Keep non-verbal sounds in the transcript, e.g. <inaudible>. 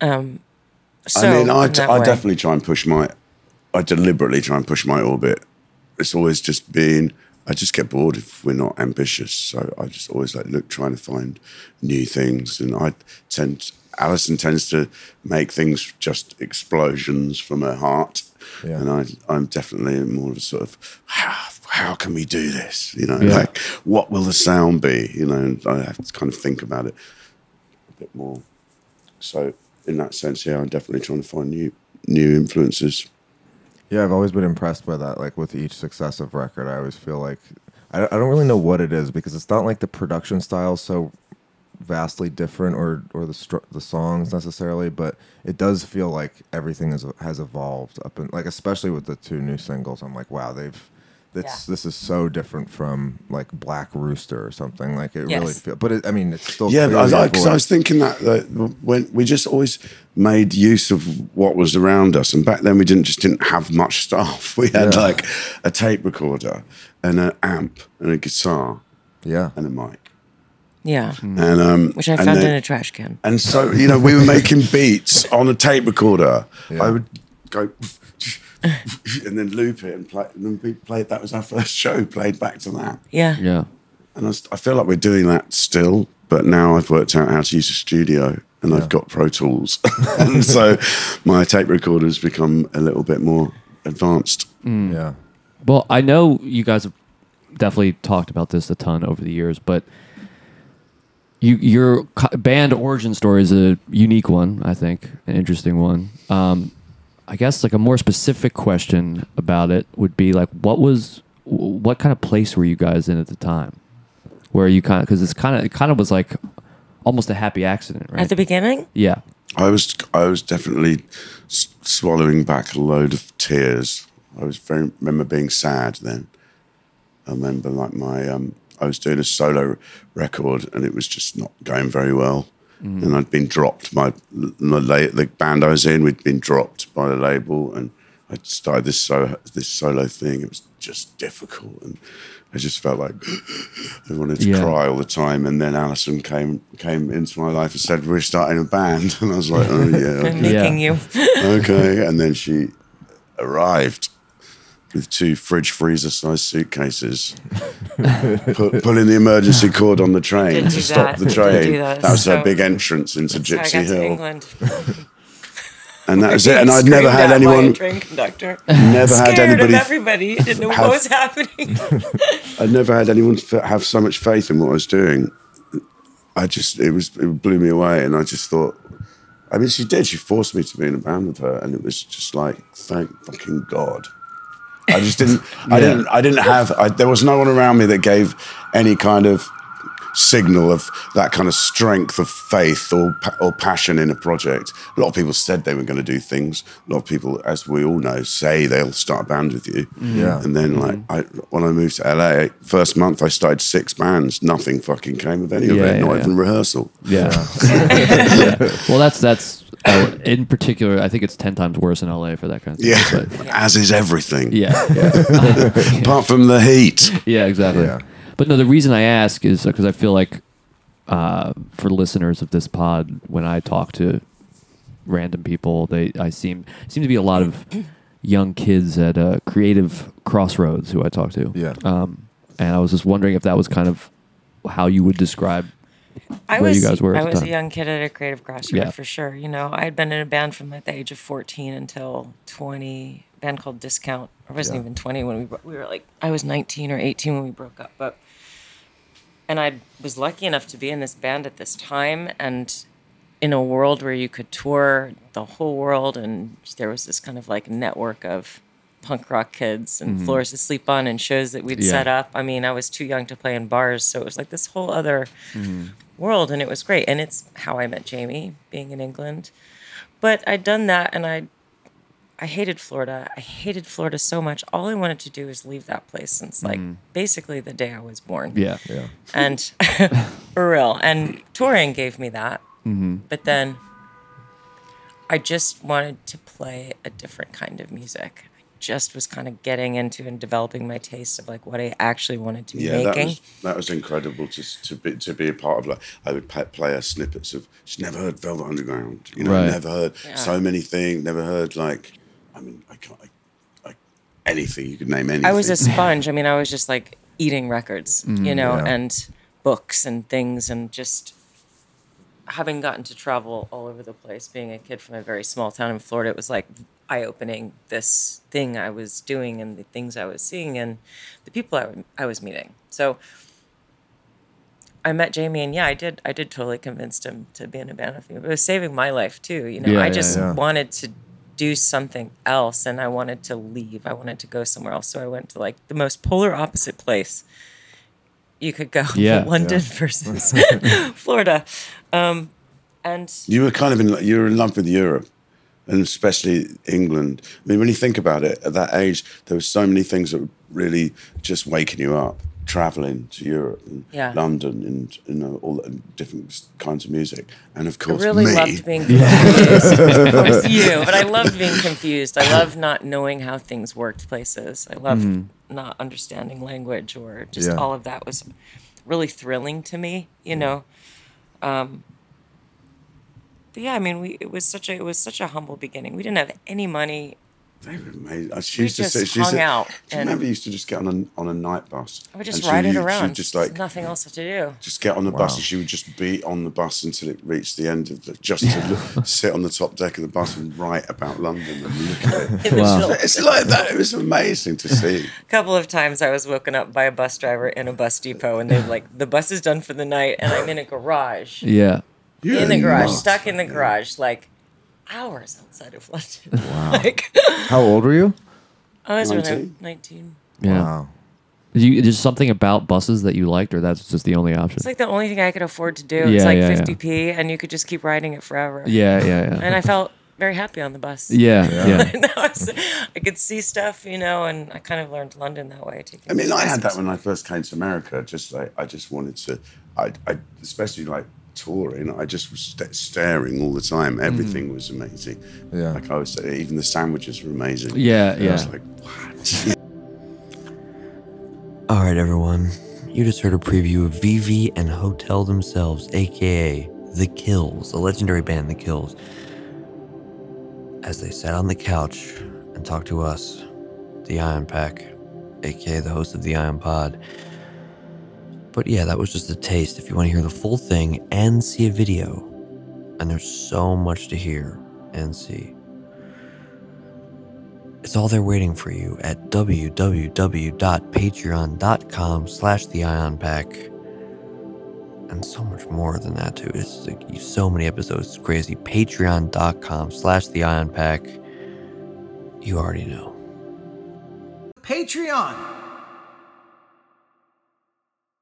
Um, so I mean, I, in that I way- definitely try and push my, I deliberately try and push my orbit. It's always just been, I just get bored if we're not ambitious. So I just always like look, trying to find new things. And I tend, Alison tends to make things just explosions from her heart. Yeah. And I, I'm definitely more of a sort of, how, how can we do this? You know, Yeah. like what will the sound be? You know, and I have to kind of think about it a bit more. So in that sense, yeah, I'm definitely trying to find new new influences. Yeah, I've always been impressed by that. Like with each successive record, I always feel like I, I don't really know what it is because it's not like the production style so vastly different or or the str- the songs necessarily, but it does feel like everything is has evolved up and like especially with the two new singles. I'm like, wow, they've this Yeah. this is so different from like Black Rooster or something. Like it really feels, but it, I mean, it's still Yeah, but I, clearly a like, 'cause I was thinking that, that when we just always made use of what was around us, and back then we didn't just didn't have much stuff. <laughs> We had Yeah. like a tape recorder and an amp and a guitar yeah, and a mic, Yeah, and um, which I found then- in a trash can. And so, you know, we were making beats on a tape recorder. Yeah. I would go <laughs> <laughs> and then loop it and play. And then we played. That was our first show. Played back to that. Yeah, Yeah. And I, s- I feel like we're doing that still, but now I've worked out how to use a studio and I've got Pro Tools, <laughs> and so my tape recorder's become a little bit more advanced. yeah. Well, I know you guys have definitely talked about this a ton over the years, but you, your band origin story is a unique one, I think, an interesting one. Um, I guess like a more specific question about it would be like, what was, what kind of place were you guys in at the time? Where you kind of, because it's kind of, it kind of was like almost a happy accident, right? at the beginning. yeah. I was I was definitely s- swallowing back a load of tears. I was very remember being sad then. I remember like my um, I was doing a solo record and it was just not going very well. Mm. And I'd been dropped. My, my la- the band I was in, we'd been dropped by the label, and I started this so this solo thing. It was just difficult, and I just felt like <gasps> I wanted to Yeah. cry all the time. And then Alison came came into my life and said, "We're starting a band," <laughs> and I was like, "Oh yeah, <laughs> I'm okay." making you. <laughs> okay. And then she arrived with two fridge freezer sized suitcases, Pu- pulling the emergency cord on the train to stop that. the train. That. That was her big entrance into So I Gypsy got Hill. England. And that was it. <laughs> And I'd never had Screamed at by a anyone, train conductor. never had Scared anybody, of everybody. Didn't know have- what was happening. <laughs> I'd never had anyone have so much faith in what I was doing. I just, it was, it blew me away. And I just thought, I mean, she did. She forced me to be in a band with her. And it was just like, thank fucking God. I just didn't, I didn't, I didn't have, I, there was no one around me that gave any kind of signal of that kind of strength of faith or, or passion in a project. A lot of people said they were going to do things. A lot of people, as we all know, say they'll start a band with you. Mm. Yeah. And then, like, mm-hmm. I, when I moved to LA, first month I started six bands. Nothing fucking came of any of it, yeah, not yeah. even rehearsal. Yeah. <laughs> <laughs> Yeah. Well, that's that's uh, in particular. I think it's ten times worse in LA for that kind of thing. Yeah, But, <laughs> as is everything. yeah. <laughs> Yeah. Apart from the heat. Yeah. Exactly. Yeah. But no, the reason I ask is because I feel like uh, for listeners of this pod, when I talk to random people, they I seem seem to be a lot of young kids at a creative crossroads who I talk to. Yeah. Um, and I was just wondering if that was kind of how you would describe I was, you guys were I was a young kid at a creative crossroad Yeah. for sure. You know, I had been in a band from like the age of 14 until 20, a band called Discount. I wasn't Yeah. even 20 when we, bro- we were like, I was 19 or 18 when we broke up. But, and I was lucky enough to be in this band at this time and in a world where you could tour the whole world and there was this kind of like network of punk rock kids and floors to sleep on and shows that we'd Mm-hmm. Yeah. set up. I mean, I was too young to play in bars, so it was like this whole other world and it was great. And it's how i met jamie being in england. But i'd done that and i i hated florida. I hated florida so much. All i wanted to do was leave that place since like mm-hmm. basically the day i was born. Yeah. Yeah. and <laughs> for real. And touring gave me that. Mm-hmm. But then i just wanted to play a different kind of music just was kind of getting into and developing my taste of like what I actually wanted to be Yeah, that making. was that was incredible just to be to be a part of. Like I would pa- play her snippets of. She's never heard Velvet Underground. You know, Right. never heard Yeah. so many things. Never heard like. I mean, I can't. I, like anything you could name anything. I was a sponge. I mean, I was just like eating records, mm, you know, yeah. and books and things, and just having gotten to travel all over the place. Being a kid from a very small town in Florida, it was like eye opening. This thing I was doing and the things I was seeing and the people I, w- I was meeting. So I met Jamie, and yeah, I did. I did totally convinced him to be in a band with me. But it was saving my life too. You know, Yeah, I yeah, just yeah. wanted to do something else, and I wanted to leave. I wanted to go somewhere else. So I went to like the most polar opposite place you could go. Yeah. <laughs> London versus <laughs> <laughs> Florida, um, and You were kind of in. You were in love with Europe, and especially England. I mean, when you think about it, at that age, there were so many things that were really just waking you up. Traveling to Europe and Yeah. London and you know all the different kinds of music, and of course, I really me. loved being <laughs> confused. <laughs> of course, you, but I loved being confused. I love not knowing how things worked places. I love not understanding language or just Yeah. all of that was really thrilling to me. You know. Um, but yeah, I mean, we it was such a it was such a humble beginning. We didn't have any money. They were amazing. Uh, She We used to just say, she hung said, out Do you and- remember you used to just get on a on a night bus? I would just and she ride it would- She around. would just like There's nothing else to do. just get on the bus and she would just be on the bus until it reached the end of the just to look, <laughs> sit on the top deck of the bus and write about London and look at it. <laughs> It was Wow. It's like that. It was amazing to see. A <laughs> couple of times I was woken up by a bus driver in a bus depot, and they're like, "The bus is done for the night," and I'm in a garage, Yeah. You're in the garage, nuts. stuck in the garage, like hours outside of London. Wow. <laughs> like, How old were you? I was when I was 19? 19. Yeah. Wow. Did you just something about buses that you liked, or that's just the only option? It's like the only thing I could afford to do. Yeah, it's like yeah, yeah. 50p, and you could just keep riding it forever. yeah, yeah, yeah. And I felt very happy on the bus. yeah, yeah. And I, was- I could see stuff, you know, and I kind of learned London that way. taking I mean, I had that buses. when I first came to America. Just like I just wanted to, I, I especially like touring. I just was st- staring all the time. Hmm. Everything was amazing. Yeah. Like I was, saying, even the sandwiches were amazing. Yeah, yeah I was yeah. like, what? <laughs> All right, everyone. You just heard a preview of VV and Hotel themselves, aka The Kills, the legendary band The Kills, as they sat on the couch and talked to us, the Ion Pack, aka the host of the Ion Pod. But yeah, that was just a taste. If you want to hear the full thing and see a video, and there's so much to hear and see. It's all there waiting for you at www.patreon.com slash the ion pack. And so much more than that too. It's like so many episodes. It's crazy. Patreon.com slash the ion pack. You already know. Patreon.